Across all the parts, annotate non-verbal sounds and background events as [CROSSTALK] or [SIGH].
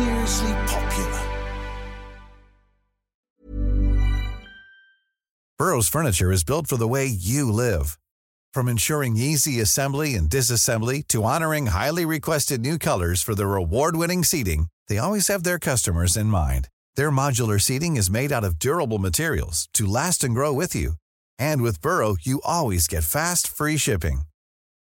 seriously popular. Burrow's furniture is built for the way you live. From ensuring easy assembly and disassembly to honoring highly requested new colors for their award-winning seating, they always have their customers in mind. Their modular seating is made out of durable materials to last and grow with you. And with Burrow, you always get fast, free shipping.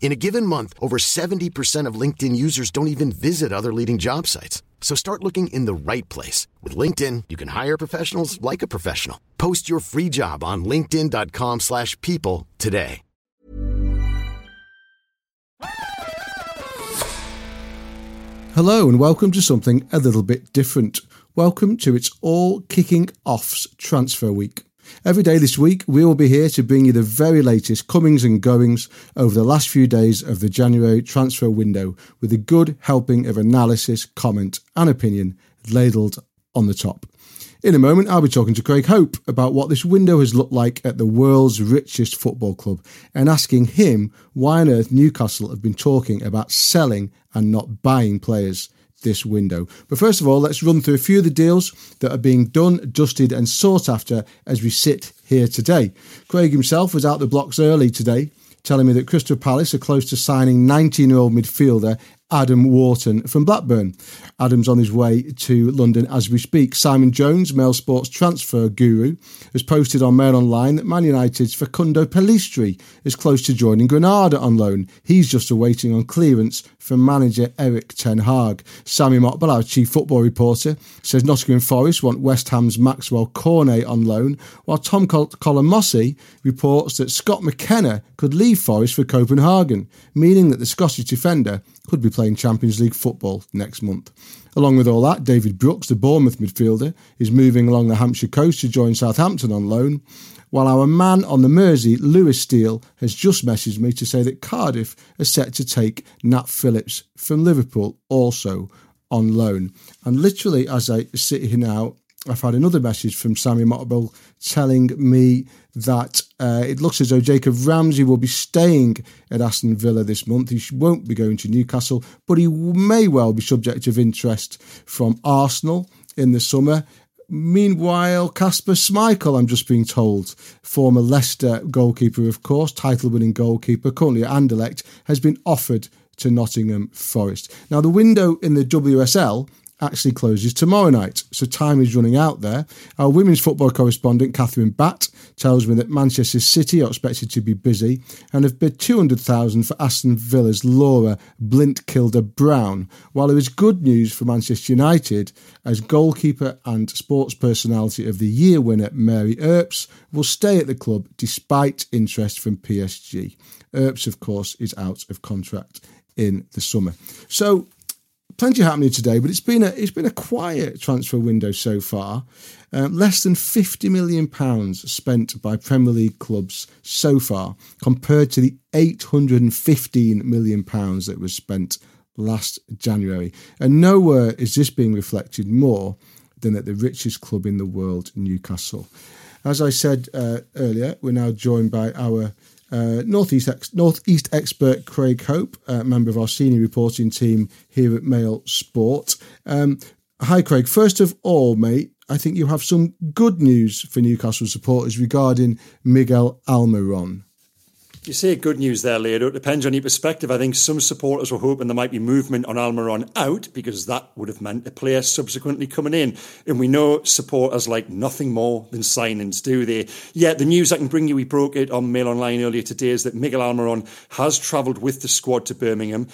In a given month, over 70% of LinkedIn users don't even visit other leading job sites. So start looking in the right place. With LinkedIn, you can hire professionals like a professional. Post your free job on linkedin.com slash people today. Hello and welcome to something a little bit different. Welcome to It's All Kicking Off's Transfer Week. Every day this week, we will be here to bring you the very latest comings and goings over the last few days of the January transfer window with a good helping of analysis, comment, and opinion ladled on the top. In a moment, I'll be talking to Craig Hope about what this window has looked like at the world's richest football club and asking him why on earth Newcastle have been talking about selling and not buying players this window. But first of all, let's run through a few of the deals that are being done, dusted, and sought after as we sit here today. Craig himself was out the blocks early today, telling me that Crystal Palace are close to signing 19 year old midfielder Adam Wharton from Blackburn. Adam's on his way to London as we speak. Simon Jones, Mail Sports transfer guru, has posted on Mail Online that Man United's Facundo Pellistri is close to joining Granada on loan. He's just awaiting on clearance from manager Erik Ten Hag. Sammy Mokbel, our chief football reporter, says Nottingham Forest want West Ham's Maxwell Cornet on loan, while Tom Col- Collomosse reports that Scott McKenna could leave Forest for Copenhagen, meaning that the Scottish defender could be playing Champions League football next month. Along with all that, David Brooks, the Bournemouth midfielder, is moving along the Hampshire coast to join Southampton on loan, while our man on the Mersey, Lewis Steele, has just messaged me to say that Cardiff are set to take Nat Phillips from Liverpool also on loan. And literally, as I sit here now, I've had another message from Sammy Mokbel telling me that uh, it looks as though Jacob Ramsey will be staying at Aston Villa this month. He won't be going to Newcastle, but he may well be subject of interest from Arsenal in the summer. Meanwhile, Casper Schmeichel, I'm just being told, former Leicester goalkeeper, of course, title winning goalkeeper, currently at Anderlecht, has been offered to Nottingham Forest. Now, the window in the WSL actually closes tomorrow night. So time is running out there. Our women's football correspondent, Catherine Batt, tells me that Manchester City are expected to be busy and have bid 200,000 for Aston Villa's Laura Blindkilde Brown, while there is good news for Manchester United as goalkeeper and sports personality of the year winner Mary Earps will stay at the club despite interest from PSG. Earps, of course, is out of contract in the summer. So plenty happening today, but it's been a it's been a quiet transfer window so far. Um, less than fifty million pounds spent by Premier League clubs so far, compared to the eight hundred and fifteen million pounds that was spent last January. And nowhere is this being reflected more than at the richest club in the world, Newcastle. As I said uh, earlier, we're now joined by our uh, Northeast ex- Northeast expert Craig Hope, uh, member of our senior reporting team here at Mail Sport. Um, hi, Craig. First of all, mate, I think you have some good news for Newcastle supporters regarding Miguel Almiron. You say good news there, Lado. It depends on your perspective. I think some supporters were hoping there might be movement on Almiron out because that would have meant a player subsequently coming in. And we know supporters like nothing more than signings, do they? Yeah, the news I can bring you, we broke it on Mail Online earlier today, is that Miguel Almiron has travelled with the squad to Birmingham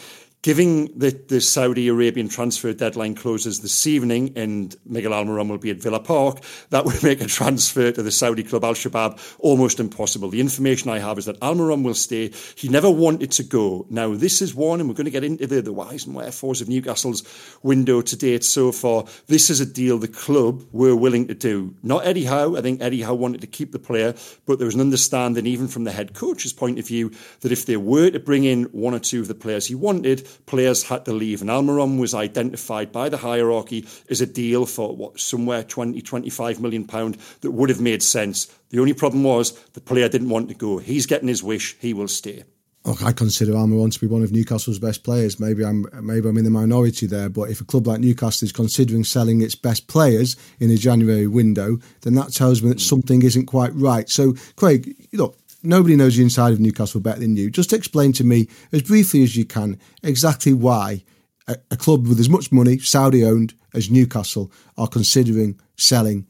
Giving that the Saudi Arabian transfer deadline closes this evening and Miguel Almiron will be at Villa Park, that would make a transfer to the Saudi club Al Shabab almost impossible. The information I have is that Almiron will stay. He never wanted to go. Now, this is one, and we're going to get into the, the whys and wherefores of Newcastle's window to date so far. This is a deal the club were willing to do. Not Eddie Howe. I think Eddie Howe wanted to keep the player, but there was an understanding, even from the head coach's point of view, that if they were to bring in one or two of the players he wanted, players had to leave. And Almiron was identified by the hierarchy as a deal for what somewhere 20, 25 million pound that would have made sense. The only problem was the player didn't want to go. He's getting his wish. He will stay. Look, I consider Almiron to be one of Newcastle's best players. Maybe I'm maybe I'm in the minority there, but if a club like Newcastle is considering selling its best players in a January window, then that tells me that something isn't quite right. So, Craig, look, nobody knows the inside of Newcastle better than you. Just explain to me, as briefly as you can, exactly why a, a club with as much money, Saudi owned, as Newcastle are considering selling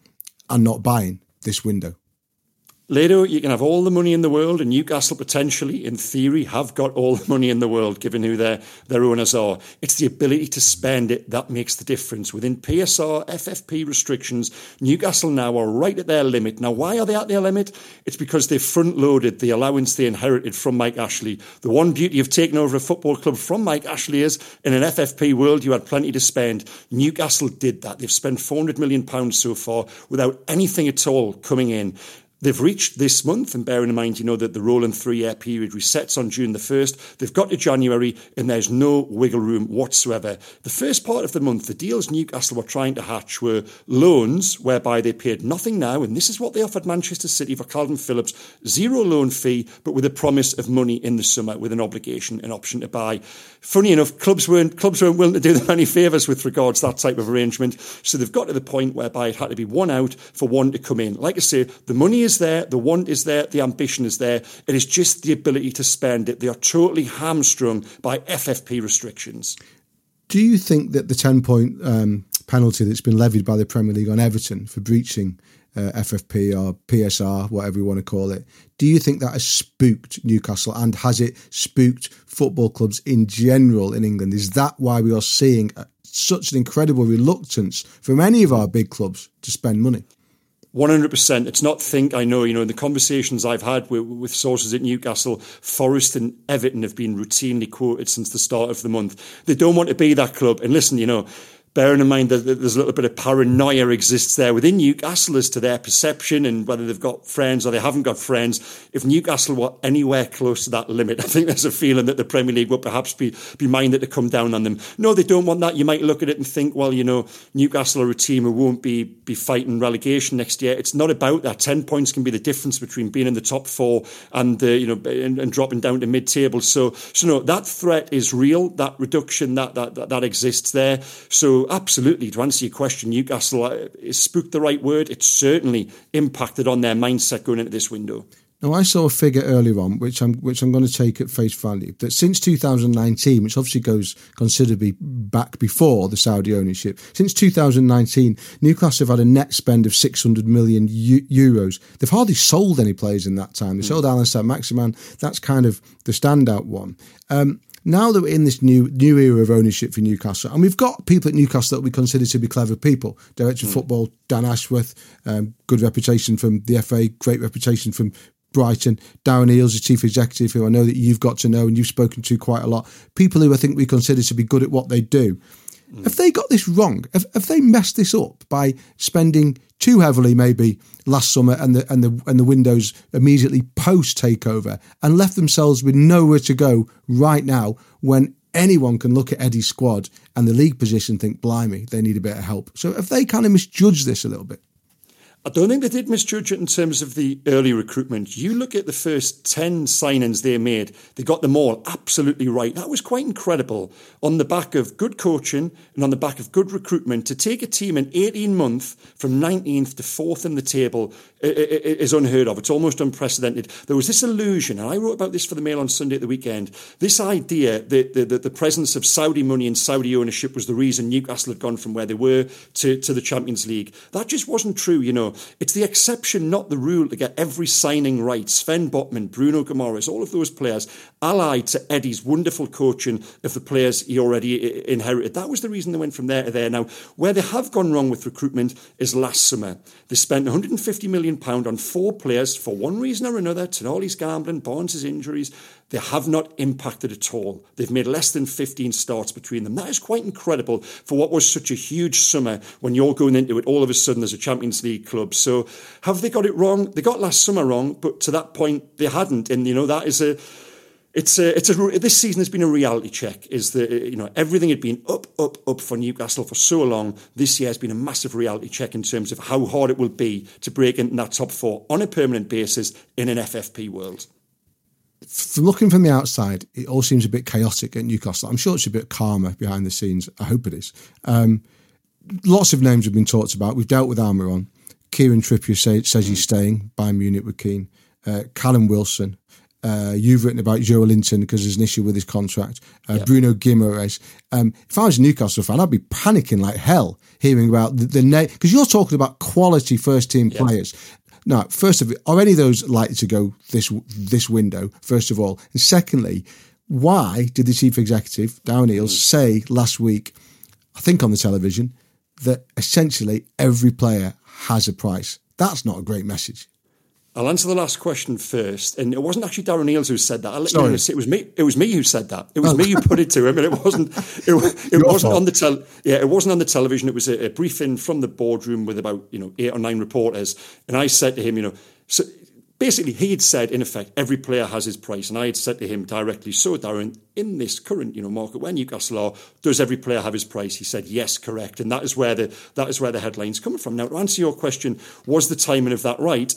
and not buying this window. Lado, you can have all the money in the world, and Newcastle potentially, in theory, have got all the money in the world, given who their, their owners are. It's the ability to spend it that makes the difference. Within PSR, FFP restrictions, Newcastle now are right at their limit. Now, why are they at their limit? It's because they've front loaded the allowance they inherited from Mike Ashley. The one beauty of taking over a football club from Mike Ashley is in an FFP world, you had plenty to spend. Newcastle did that. They've spent £400 million so far without anything at all coming in. They've reached this month, and bearing in mind, you know, that the rolling three year period resets on June the 1st, they've got to January and there's no wiggle room whatsoever. The first part of the month, the deals Newcastle were trying to hatch were loans, whereby they paid nothing now, and this is what they offered Manchester City for Kalvin Phillips zero loan fee, but with a promise of money in the summer with an obligation, an option to buy. Funny enough, clubs weren't, clubs weren't willing to do [LAUGHS] them any favours with regards to that type of arrangement, so they've got to the point whereby it had to be one out for one to come in. Like I say, the money is is there, the want is there, the ambition is there. It is just the ability to spend it. They are totally hamstrung by FFP restrictions. Do you think that the 10 point um, penalty that's been levied by the Premier League on Everton for breaching uh, FFP or PSR, whatever you want to call it, do you think that has spooked Newcastle and has it spooked football clubs in general in England? Is that why we are seeing such an incredible reluctance from any of our big clubs to spend money? 100%. It's not think I know. You know, in the conversations I've had with, with sources at Newcastle, Forest and Everton have been routinely quoted since the start of the month. They don't want to be that club. And listen, you know, bearing in mind that there's a little bit of paranoia exists there within Newcastle as to their perception and whether they've got friends or they haven't got friends. If Newcastle were anywhere close to that limit, [LAUGHS] I think there's a feeling that the Premier League will perhaps be, be minded to come down on them. No, they don't want that. You might look at it and think, well, you know, Newcastle are a team who won't be, be fighting relegation next year. It's not about that. 10 points can be the difference between being in the top four and, uh, you know, and, and, dropping down to mid-table. So, so no, that threat is real. That reduction, that, that, that, that exists there. So absolutely, to answer your question, Newcastle uh, is spooked the right word. It's certainly impacted on their mindset going into this window. Now, I saw a figure earlier on, which I'm which I'm going to take at face value, that since 2019, which obviously goes considerably back before the Saudi ownership, since 2019, Newcastle have had a net spend of 600 million euros. They've hardly sold any players in that time. They mm. sold Allan Saint-Maximin. That's kind of the standout one. Um, now that we're in this new new era of ownership for Newcastle, and we've got people at Newcastle that we consider to be clever people. Director of mm. football Dan Ashworth, um, good reputation from the FA, great reputation from Brighton. Darren Eales, the chief executive, who I know that you've got to know and you've spoken to quite a lot. People who I think we consider to be good at what they do. Mm. Have they got this wrong? Have, have they messed this up by spending too heavily, maybe last summer, and the and the and the windows immediately post takeover, and left themselves with nowhere to go right now when anyone can look at Eddie's squad and the league position, think, blimey, they need a bit of help. So have they kind of misjudged this a little bit? I don't think they did misjudge it in terms of the early recruitment. You look at the first 10 signings they made, they got them all absolutely right. That was quite incredible on the back of good coaching and on the back of good recruitment to take a team in 18 months from 19th to 4th in the table is unheard of. It's almost unprecedented. There was this illusion, and I wrote about this for the Mail on Sunday at the weekend. This idea that the, the, the presence of Saudi money and Saudi ownership was the reason Newcastle had gone from where they were to, to the Champions League. That just wasn't true, you know. It's the exception, not the rule, to get every signing right. Sven Botman, Bruno Guimaraes, all of those players allied to Eddie's wonderful coaching of the players he already inherited. That was the reason they went from there to there. Now, where they have gone wrong with recruitment is last summer. They spent 150 million pound on four players for one reason or another. Tonali's gambling, Barnes' injuries. They have not impacted at all. They've made less than 15 starts between them. That is quite incredible for what was such a huge summer when you're going into it all of a sudden as a Champions League club. So have they got it wrong? They got last summer wrong, but to that point they hadn't. And you know that is a it's a, it's a, this season has been a reality check. Is that uh, you know everything had been up, up, up for Newcastle for so long. This year has been a massive reality check in terms of how hard it will be to break into that top four on a permanent basis in an FFP world. From looking from the outside, it all seems a bit chaotic at Newcastle. I'm sure it's a bit calmer behind the scenes. I hope it is. Um, lots of names have been talked about. We've dealt with Almiron. Kieran Trippier say, says he's staying. Bayern Munich with Keane. Uh, Callum Wilson uh, you've written about Joelinton because there's an issue with his contract. Uh, yeah. Bruno Guimaraes. Um, if I was a Newcastle fan, I'd be panicking like hell hearing about the, the name because you're talking about quality first team yeah. players. Now, first of all, are any of those likely to go this this window? First of all, and secondly, why did the chief executive Darren Eales mm. say last week, I think on the television, that essentially every player has a price? That's not a great message. I'll answer the last question first, and it wasn't actually Darren Eales who said that. I'll let Sorry. you know, it was me. It was me who said that. It was oh. me who put it to him, and it wasn't. It, [LAUGHS] it wasn't fault. on the tel. Yeah, it wasn't on the television. It was a, a, briefing from the boardroom with about you know eight or nine reporters, and I said to him, you know, so basically he had said in effect every player has his price, and I had said to him directly, so Darren, in this current you know market where Newcastle are, does every player have his price? He said yes, correct, and that is where the that is where the headlines coming from. Now to answer your question, was the timing of that right?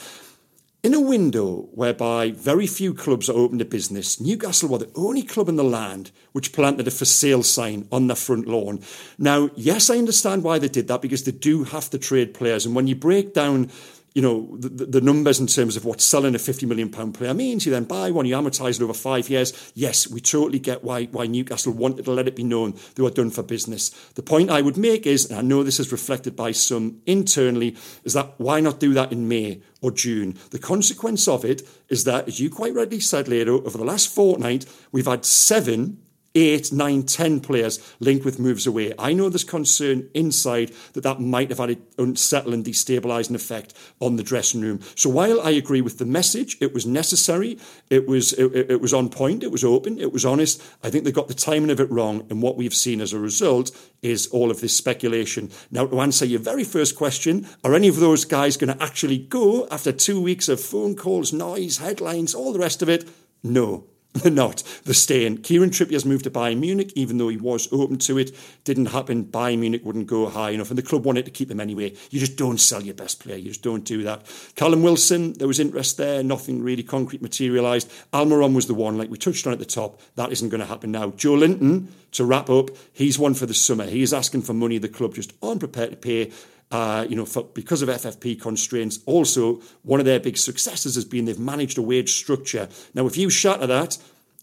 In a window whereby very few clubs are open to business, Newcastle were the only club in the land which planted a for sale sign on their front lawn. Now, yes, I understand why they did that because they do have to trade players. And when you break down you know, the, numbers in terms of what selling a 50 million pound player means. You then buy one, you amortise it over five years. Yes, we totally get why, why Newcastle wanted to let it be known they were done for business. The point I would make is, and I know this is reflected by some internally, is that why not do that in May or June? The consequence of it is that, as you quite rightly said, Lado, over the last fortnight, we've had seven eight, nine, ten players linked with moves away. I know there's concern inside that that might have had an unsettling, destabilising effect on the dressing room. So while I agree with the message, it was necessary, it was it, it was on point, it was open, it was honest. I think they got the timing of it wrong, and what we've seen as a result is all of this speculation. Now, to answer your very first question, are any of those guys going to actually go after two weeks of phone calls, noise, headlines, all the rest of it? No. [LAUGHS] Not. They're staying. Kieran has moved to Bayern Munich, even though he was open to it. Didn't happen. Bayern Munich wouldn't go high enough, and the club wanted to keep him anyway. You just don't sell your best player. You just don't do that. Callum Wilson, there was interest there. Nothing really concrete materialised. Almiron was the one, like we touched on at the top. That isn't going to happen now. Joelinton, to wrap up, he's one for the summer. He is asking for money the club just aren't prepared to pay. Uh, you know, for, because of FFP constraints. Also, one of their big successes has been they've managed a wage structure. Now, if you shatter that,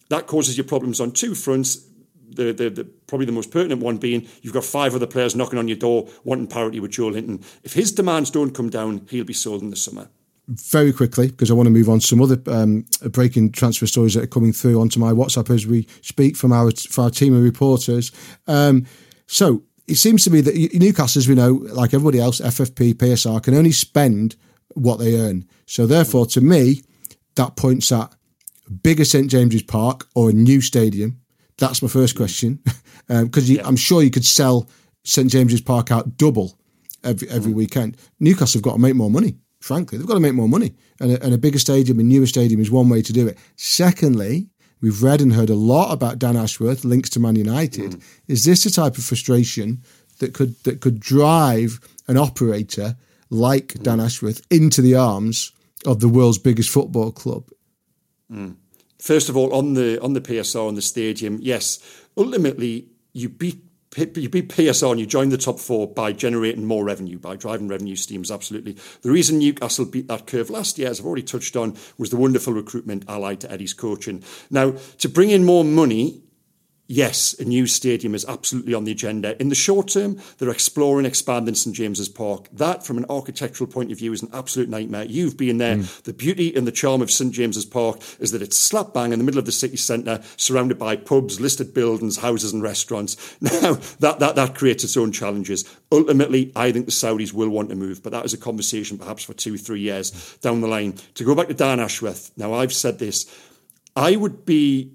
that causes you problems on two fronts. The, the, the, probably the most pertinent one being you've got five other players knocking on your door wanting parity with Joelinton. If his demands don't come down, he'll be sold in the summer. Very quickly, because I want to move on to some other um, breaking transfer stories that are coming through onto my WhatsApp as we speak from our, from our team of reporters. Um, so it seems to me that Newcastle, as we know, like everybody else, FFP, PSR, can only spend what they earn. So therefore, to me, that points at bigger St James's Park or a new stadium. That's my first question, because [LAUGHS] um, yeah. I'm sure you could sell St James's Park out double every every mm. weekend. Newcastle have got to make more money. Frankly, they've got to make more money, and a, and a bigger stadium, a newer stadium, is one way to do it. Secondly, we've read and heard a lot about Dan Ashworth links to Man United. Mm. Is this the type of frustration that could that could drive an operator like mm. Dan Ashworth into the arms of the world's biggest football club? Mm. First of all, on the on the PSR on the stadium, yes, ultimately you beat you beat PSR and you join the top four by generating more revenue, by driving revenue streams, absolutely. The reason Newcastle beat that curve last year, as I've already touched on, was the wonderful recruitment allied to Eddie's coaching. Now, to bring in more money yes, a new stadium is absolutely on the agenda. In the short term, they're exploring expanding St James's Park. That, from an architectural point of view, is an absolute nightmare. You've been there. Mm. The beauty and the charm of St James's Park is that it's slap bang in the middle of the city centre, surrounded by pubs, listed buildings, houses, and restaurants. [LAUGHS] Now, that, that, that creates its own challenges. Ultimately, I think the Saudis will want to move, but that is a conversation perhaps for two, three years down the line. To go back to Dan Ashworth, now I've said this. I would be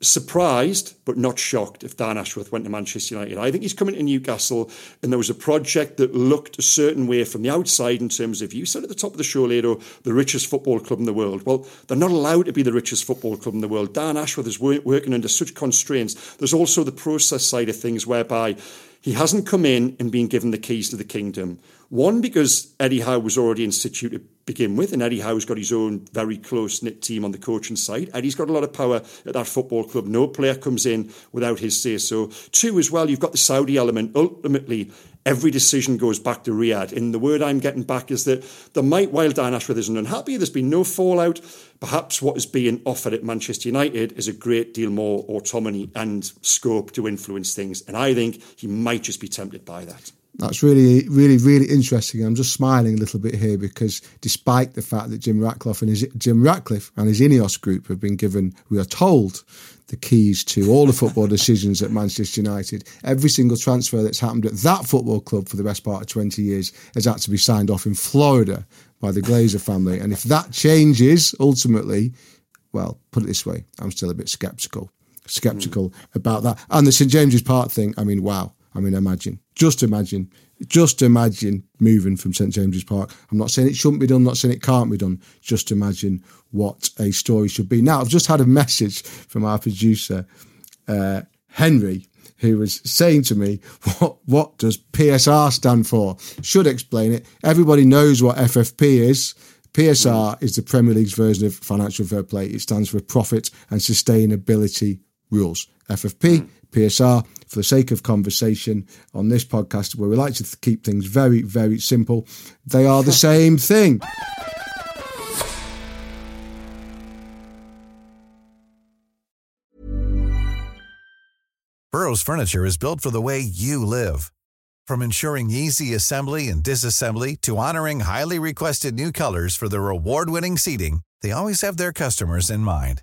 surprised but not shocked if Dan Ashworth went to Manchester United. I think he's coming to Newcastle, and there was a project that looked a certain way from the outside in terms of you said at the top of the show, Lado, the richest football club in the world. Well, they're not allowed to be the richest football club in the world. Dan Ashworth is working under such constraints. There's also the process side of things whereby he hasn't come in and been given the keys to the kingdom. One, because Eddie Howe was already instituted begin with, and Eddie Howe's got his own very close knit team on the coaching side. Eddie's got a lot of power at that football club. No player comes in without his say so. Two, as well, you've got the Saudi element. Ultimately, every decision goes back to Riyadh. And the word I'm getting back is that the might, while Dan Ashworth isn't unhappy, there's been no fallout. Perhaps what is being offered at Manchester United is a great deal more autonomy and scope to influence things. And I think he might just be tempted by that. That's really, really, really interesting. I'm just smiling a little bit here because despite the fact that Jim Ratcliffe and his Jim Ratcliffe and his Ineos group have been given, we are told, the keys to all the football [LAUGHS] decisions at Manchester United. Every single transfer that's happened at that football club for the best part of 20 years has had to be signed off in Florida by the Glazer family. And if that changes ultimately, well, put it this way, I'm still a bit sceptical. Skeptical mm. about that. And the St James's Park thing, I mean, wow. I mean, imagine, just imagine, just imagine moving from St James's Park. I'm not saying it shouldn't be done, not saying it can't be done. Just imagine what a story should be. Now, I've just had a message from our producer, uh, Henry, who was saying to me, what, what does PSR stand for? Should explain it. Everybody knows what FFP is. PSR is the Premier League's version of financial fair play. It stands for profit and sustainability rules. FFP, PSR, for the sake of conversation on this podcast, where we like to keep things very, very simple, they are the [LAUGHS] same thing. Burrow's furniture is built for the way you live. From ensuring easy assembly and disassembly to honoring highly requested new colors for their award winning seating, they always have their customers in mind.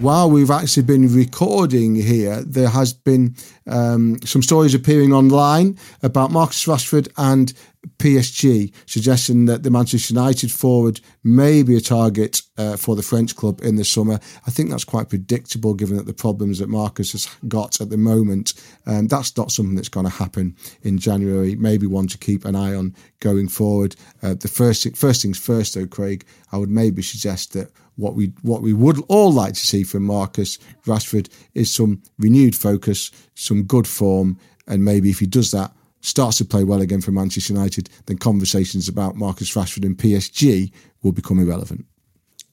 While we've actually been recording here, there has been um, some stories appearing online about Marcus Rashford and PSG, suggesting that the Manchester United forward may be a target uh, for the French club in the summer. I think that's quite predictable given that the problems that Marcus has got at the moment. Um, that's not something that's going to happen in January. Maybe one to keep an eye on going forward. Uh, the first first things first, though, Craig, I would maybe suggest that what we what we would all like to see from Marcus Rashford is some renewed focus, some good form, and maybe if he does that, starts to play well again for Manchester United, then conversations about Marcus Rashford and PSG will become irrelevant.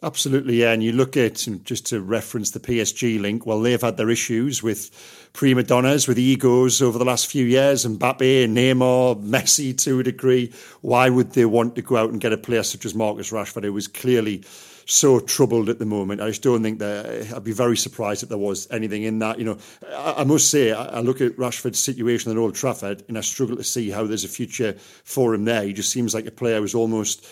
Absolutely, yeah. And you look at, just to reference the PSG link, well, they've had their issues with prima donnas, with egos over the last few years, and Mbappe, Neymar, Messi to a degree. Why would they want to go out and get a player such as Marcus Rashford, who was clearly so troubled at the moment. I just don't think that uh, I'd be very surprised if there was anything in that. You know, I, I must say, I, I, look at Rashford's situation at Old Trafford and I struggle to see how there's a future for him there. He just seems like a player who's almost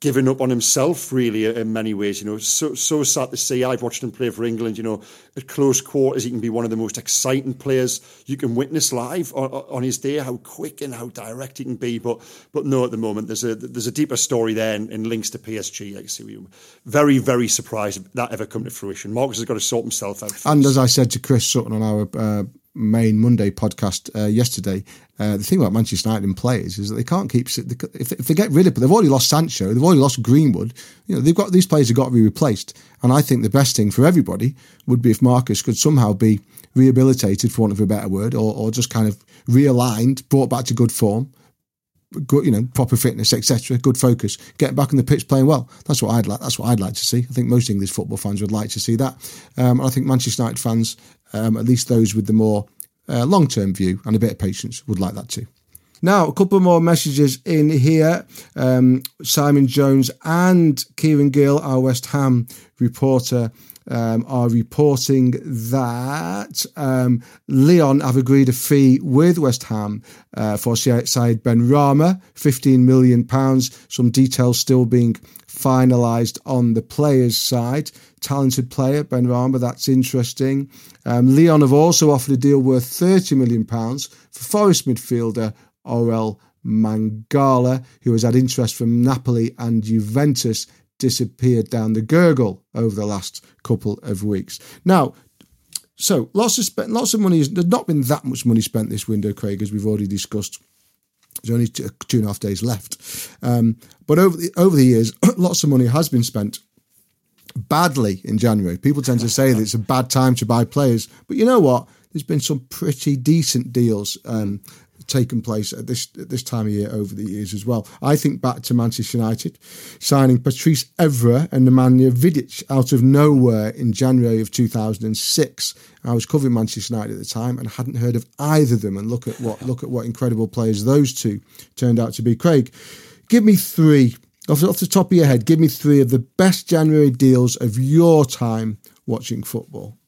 given up on himself really in many ways. You know, so so sad to see. I've watched him play for England. You know, at close quarters, he can be one of the most exciting players you can witness live on, on his day. How quick and how direct he can be. But but no, at the moment, there's a there's a deeper story there in, in links to PSG. I see, were very very surprised that ever come to fruition. Marcus has got to sort himself out. And as I said to Chris Sutton on our. Uh, main Monday podcast uh, yesterday. Uh, the thing about Manchester United and players is that they can't keep if, if they get rid of they've already lost Sancho, they've already lost Greenwood. You know, they've got these players have got to be replaced. And I think the best thing for everybody would be if Marcus could somehow be rehabilitated, for want of a better word, or, or just kind of realigned, brought back to good form, good, you know, proper fitness, etc., good focus, get back on the pitch playing well. That's what I'd like. That's what I'd like to see. I think most English football fans would like to see that. Um, I think Manchester United fans, um, at least those with the more uh, long term view and a bit of patience, would like that too. Now, a couple more messages in here. Um, Simon Jones and Kieran Gill, our West Ham reporter, um, are reporting that um, Lyon have agreed a fee with West Ham uh, for Ben Benrahma, £15 million. Some details still being finalised on the players' side. Talented player, Benrahma, that's interesting. Um, Lyon have also offered a deal worth £30 million for Forest midfielder Orel Mangala, who has had interest from Napoli and Juventus disappeared down the gurgle over the last couple of weeks. Now, so lots of spent, lots of money. There's not been that much money spent this window, Craig, as we've already discussed. There's only two, two and a half days left, um, but over the over the years, [CLEARS THROAT] lots of money has been spent badly in January. People tend to say that it's a bad time to buy players, but you know what? There's been some pretty decent deals um, taken place at this at this time of year over the years as well. I think back to Manchester United signing Patrice Evra and Nemanja Vidic out of nowhere in January of 2006. I was covering Manchester United at the time and hadn't heard of either of them. And look at what look at what incredible players those two turned out to be. Craig, give me three off, off the top of your head. Give me three of the best January deals of your time watching football.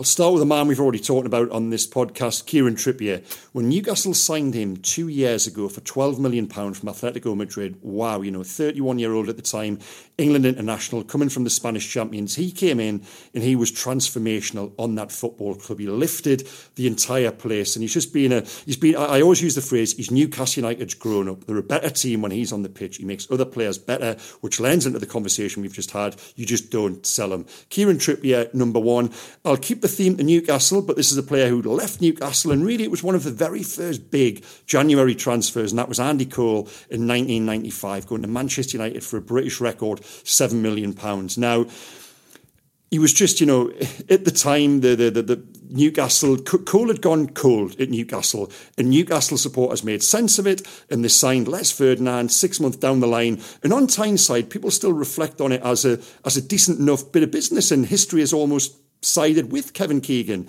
I'll start with a man we've already talked about on this podcast, Kieran Trippier. When Newcastle signed him two years ago for £12 million from Atletico Madrid, wow, you know, 31 year old at the time, England international, coming from the Spanish champions, he came in and he was transformational on that football club. He lifted the entire place and he's just been a, he's been, I always use the phrase, he's Newcastle United's grown up. They're a better team when he's on the pitch. He makes other players better, which lends into the conversation we've just had. You just don't sell him. Kieran Trippier, number one. I'll keep the theme to Newcastle, but this is a player who left Newcastle, and really it was one of the very first big January transfers, and that was Andy Cole in 1995, going to Manchester United for a British record £7 million. Now, he was just, you know, at the time, the, the, the, the Newcastle, Cole had gone cold at Newcastle, and Newcastle supporters made sense of it, and they signed Les Ferdinand six months down the line. And on Tyneside, people still reflect on it as a as a decent enough bit of business, and history has almost sided with Kevin Keegan.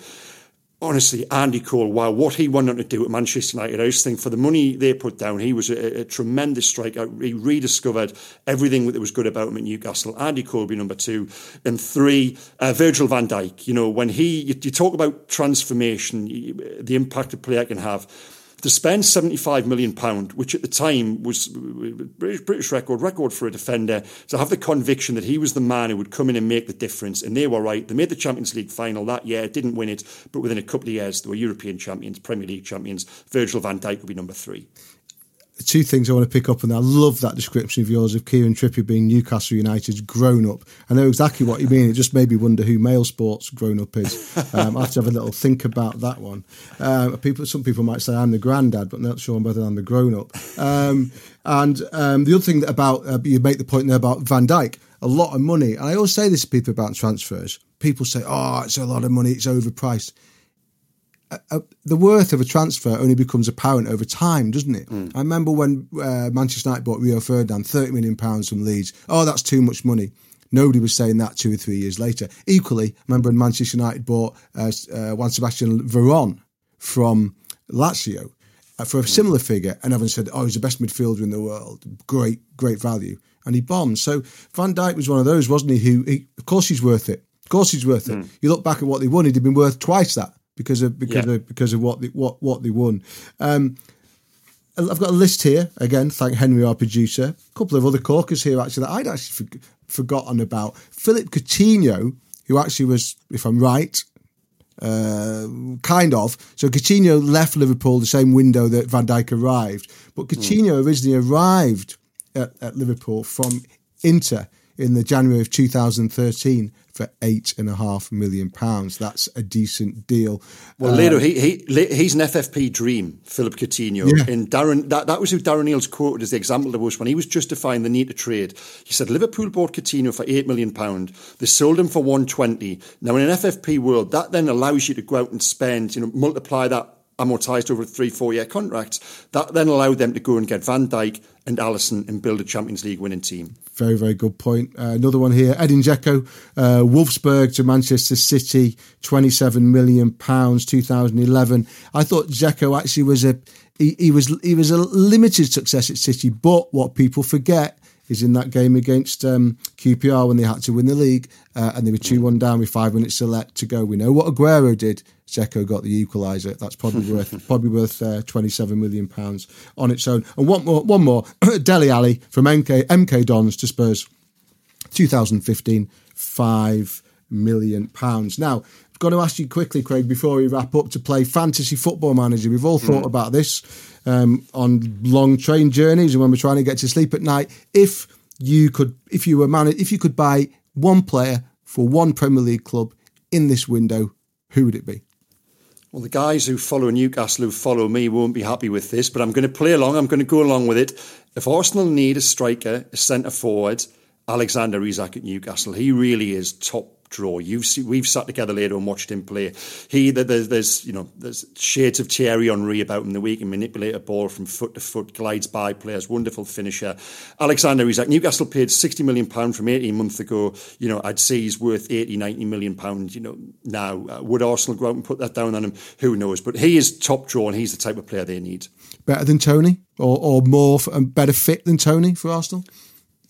Honestly, Andy Cole, wow, what he wanted to do at Manchester United, I just think for the money they put down, he was a, a tremendous striker. He rediscovered everything that was good about him at Newcastle. Andy Cole be number two. And three, uh, Virgil van Dijk. You know, when he, you, you talk about transformation, the impact a player can have to spend 75 million pound, which at the time was British, British record record for a defender, to have the conviction that he was the man who would come in and make the difference, and they were right. They made the Champions League final that year, didn't win it, but within a couple of years they were European champions, Premier League champions. Virgil van Dijk would be number three two things I want to pick up on. I love that description of yours of Kieran Trippier being Newcastle United's grown up. I know exactly what you mean. It just made me wonder who Mail Sports grown up is. Um, I have to have a little think about that one. Uh, people, some people might say I'm the granddad, but not sure whether I'm the grown up. Um, and um, the other thing about uh, you make the point there about Van Dijk, a lot of money. And I always say this to people about transfers. People say, "Oh, it's a lot of money. It's overpriced." The worth of a transfer only becomes apparent over time, doesn't it? Mm. I remember when uh, Manchester United bought Rio Ferdinand, thirty million pounds from Leeds. Oh, that's too much money. Nobody was saying that two or three years later. Equally, I remember when Manchester United bought uh, uh, Juan Sebastian Veron from Lazio uh, for a similar figure, and everyone said, "Oh, he's the best midfielder in the world. Great, great value." And he bombed. So Van Dijk was one of those, wasn't he? Who, he, of course, he's worth it. Of course, he's worth it. Mm. You look back at what they won; he'd have been worth twice that because of because yeah. of because of what they, what what they won. Um, I've got a list here again. Thank Henry, our producer. A couple of other corkers here actually that I'd actually for, forgotten about. Philip Coutinho, who actually was, if I'm right, uh, kind of. So Coutinho left Liverpool the same window that Van Dijk arrived, but Coutinho mm. originally arrived at, at Liverpool from Inter in the January of 2013 for eight and a half million pounds. That's a decent deal. Well, uh, he, he he's an FFP dream, Philip Coutinho. Yeah. And Darren that, that was who Darren Eales quoted as the example of us when he was justifying the need to trade. He said Liverpool bought Coutinho for eight million pound. They sold him for one twenty. Now in an FFP world, that then allows you to go out and spend, you know, multiply that amortized over a three, four year contract. That then allowed them to go and get Van Dijk and Alisson and build a Champions League winning team. Very, very good point. Uh, another one here Edin Dzeko, uh, Wolfsburg to Manchester City, £27 million, 2011. I thought Dzeko actually was a. He, he was he was a limited success at City, but what people forget is in that game against um, QPR when they had to win the league uh, and they were 2 1 down with five minutes to, let, to go. We know what Aguero did. Dzeko got the equaliser. That's probably worth [LAUGHS] probably worth uh, 27 million pounds on its own. And one more, one more. [CLEARS THROAT] Dele Alli from MK MK Dons to Spurs, 2015, five million pounds. Now, Got to ask you quickly, Craig, before we wrap up, to play fantasy football manager. We've all thought mm. about this um, on long train journeys and when we're trying to get to sleep at night. If you could, if you were man, if you could buy one player for one Premier League club in this window, who would it be? Well, the guys who follow Newcastle, who follow me, won't be happy with this, but I'm going to play along. I'm going to go along with it. If Arsenal need a striker, a centre forward, Alexander Isak at Newcastle, he really is top draw. You've seen, we've sat together later and watched him play. He there's, there's you know there's shades of Thierry Henry about him. The way he can manipulate a ball from foot to foot, glides by players, wonderful finisher. Alexander Isak. Newcastle paid sixty million pound from eighteen months ago. You know I'd say he's worth 80, 90 million pound. You know now uh, would Arsenal go out and put that down on him? Who knows? But he is top draw and he's the type of player they need. Better than Toney, or or more and better fit than Toney for Arsenal.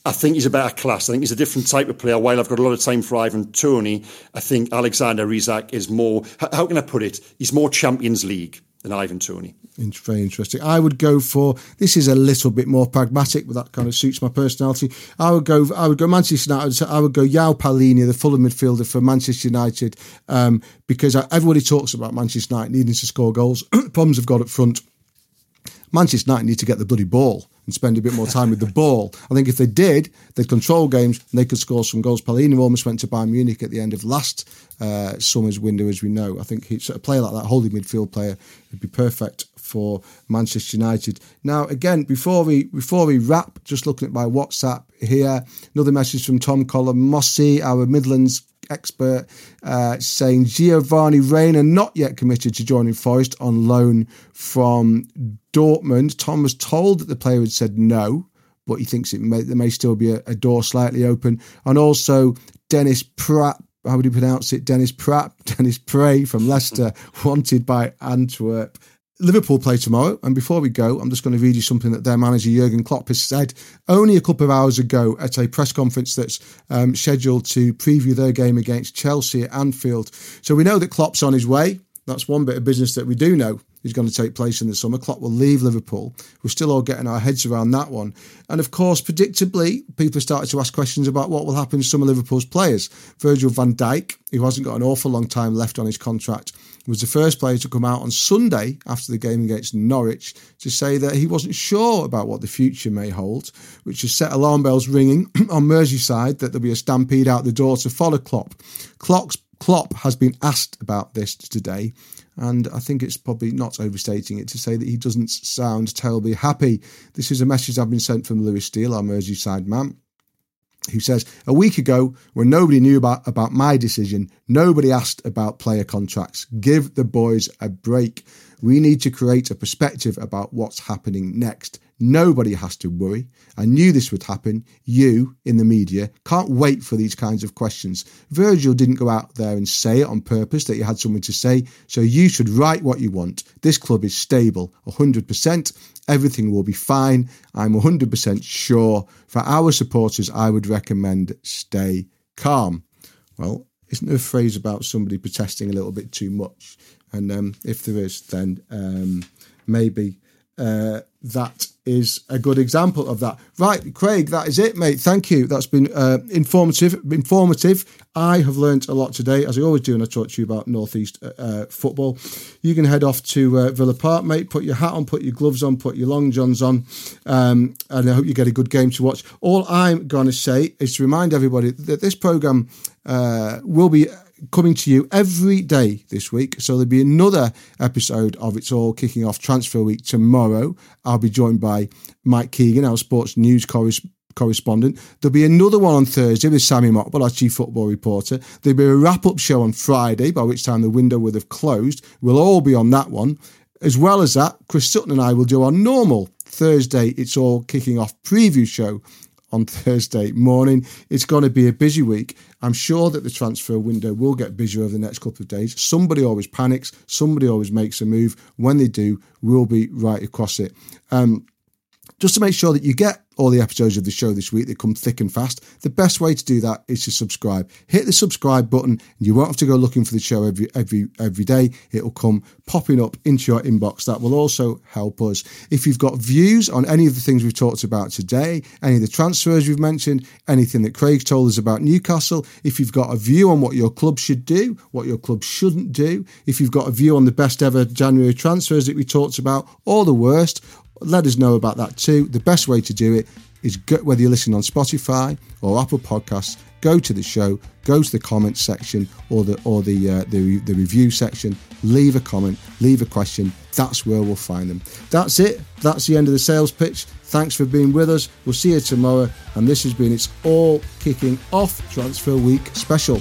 I think he's a better class. I think he's a different type of player. While I've got a lot of time for Ivan Toney, I think Alexander Isak is more, how can I put it? He's more Champions League than Ivan Toney. Very interesting. I would go for this is a little bit more pragmatic, but that kind of suits my personality. I would go. I would go Manchester United. I would go João Palhinha, the Fulham midfielder for Manchester United, um, because everybody talks about Manchester United needing to score goals. [CLEARS THROAT] Problems have got up front. Manchester United need to get the bloody ball and spend a bit more time with the ball. I think if they did, they'd control games and they could score some goals. Palhinha almost went to Bayern Munich at the end of last uh, summer's window, as we know. I think he's a player like that, holding midfield player, would be perfect for Manchester United. Now, again, before we before we wrap, just looking at my WhatsApp here, another message from Tom Collomosse, our Midlands expert, uh, saying Giovanni Reyna not yet committed to joining Forest on loan from Dortmund. Tom was told that the player had said no, but he thinks it may, there may still be a, a door slightly open. And also Dennis Praet how would you pronounce it? Dennis Pratt, [LAUGHS] Dennis Prey from Leicester, [LAUGHS] wanted by Antwerp. Liverpool play tomorrow, and before we go, I'm just going to read you something that their manager Jurgen Klopp has said only a couple of hours ago at a press conference that's um, scheduled to preview their game against Chelsea at Anfield. So we know that Klopp's on his way. That's one bit of business that we do know is going to take place in the summer. Klopp will leave Liverpool. We're still all getting our heads around that one. And of course, predictably, people started to ask questions about what will happen to some of Liverpool's players. Virgil van Dijk, who hasn't got an awful long time left on his contract, was the first player to come out on Sunday after the game against Norwich to say that he wasn't sure about what the future may hold, which has set alarm bells ringing [CLEARS THROAT] on Merseyside that there'll be a stampede out the door to follow Klopp. Klopp's Klopp has been asked about this today, and I think it's probably not overstating it to say that he doesn't sound terribly happy. This is a message I've been sent from Lewis Steele, our Merseyside man, who says, A week ago, when nobody knew about, about my decision, nobody asked about player contracts. Give the boys a break. We need to create a perspective about what's happening next. Nobody has to worry. I knew this would happen. You, in the media, can't wait for these kinds of questions. Virgil didn't go out there and say it on purpose that he had something to say, so you should write what you want. This club is stable, 100%. Everything will be fine. I'm 100% sure. For our supporters, I would recommend stay calm. Well, isn't there a phrase about somebody protesting a little bit too much? And um, if there is, then um, maybe uh, that is a good example of that. Right, Craig, that is it, mate. Thank you. That's been uh, informative. Informative. I have learnt a lot today, as I always do when I talk to you about Northeast uh, uh, football. You can head off to uh, Villa Park, mate. Put your hat on, put your gloves on, put your long johns on, um, and I hope you get a good game to watch. All I'm going to say is to remind everybody that this program uh, will be coming to you every day this week. So there'll be another episode of It's All Kicking Off Transfer Week tomorrow. I'll be joined by Mike Keegan, our sports news correspondent correspondent. There'll be another one on Thursday with Sammy Mokbel, our chief football reporter. There'll be a wrap up show on Friday, by which time the window would have closed. We'll all be on that one. As well as that, Chris Sutton and I will do our normal Thursday It's All Kicking Off preview show on [LAUGHS] Thursday morning. It's going to be a busy week. I'm sure that the transfer window will get busier over the next couple of days. Somebody always panics, somebody always makes a move. When they do, we'll be right across it. Um, just to make sure that you get all the episodes of the show this week that come thick and fast, the best way to do that is to subscribe. Hit the subscribe button, and you won't have to go looking for the show every every every day. It'll come popping up into your inbox. That will also help us. If you've got views on any of the things we've talked about today, any of the transfers we've mentioned, anything that Craig told us about Newcastle, if you've got a view on what your club should do, what your club shouldn't do, if you've got a view on the best ever January transfers that we talked about, or the worst, let us know about that too. The best way to do it is go, whether you're listening on Spotify or Apple Podcasts, go to the show, go to the comments section or the or the uh, the, the review section, leave a comment, leave a question. That's where we'll find them. That's it. That's the end of the sales pitch. Thanks for being with us. We'll see you tomorrow. And this has been It's All Kicking Off Transfer Week special.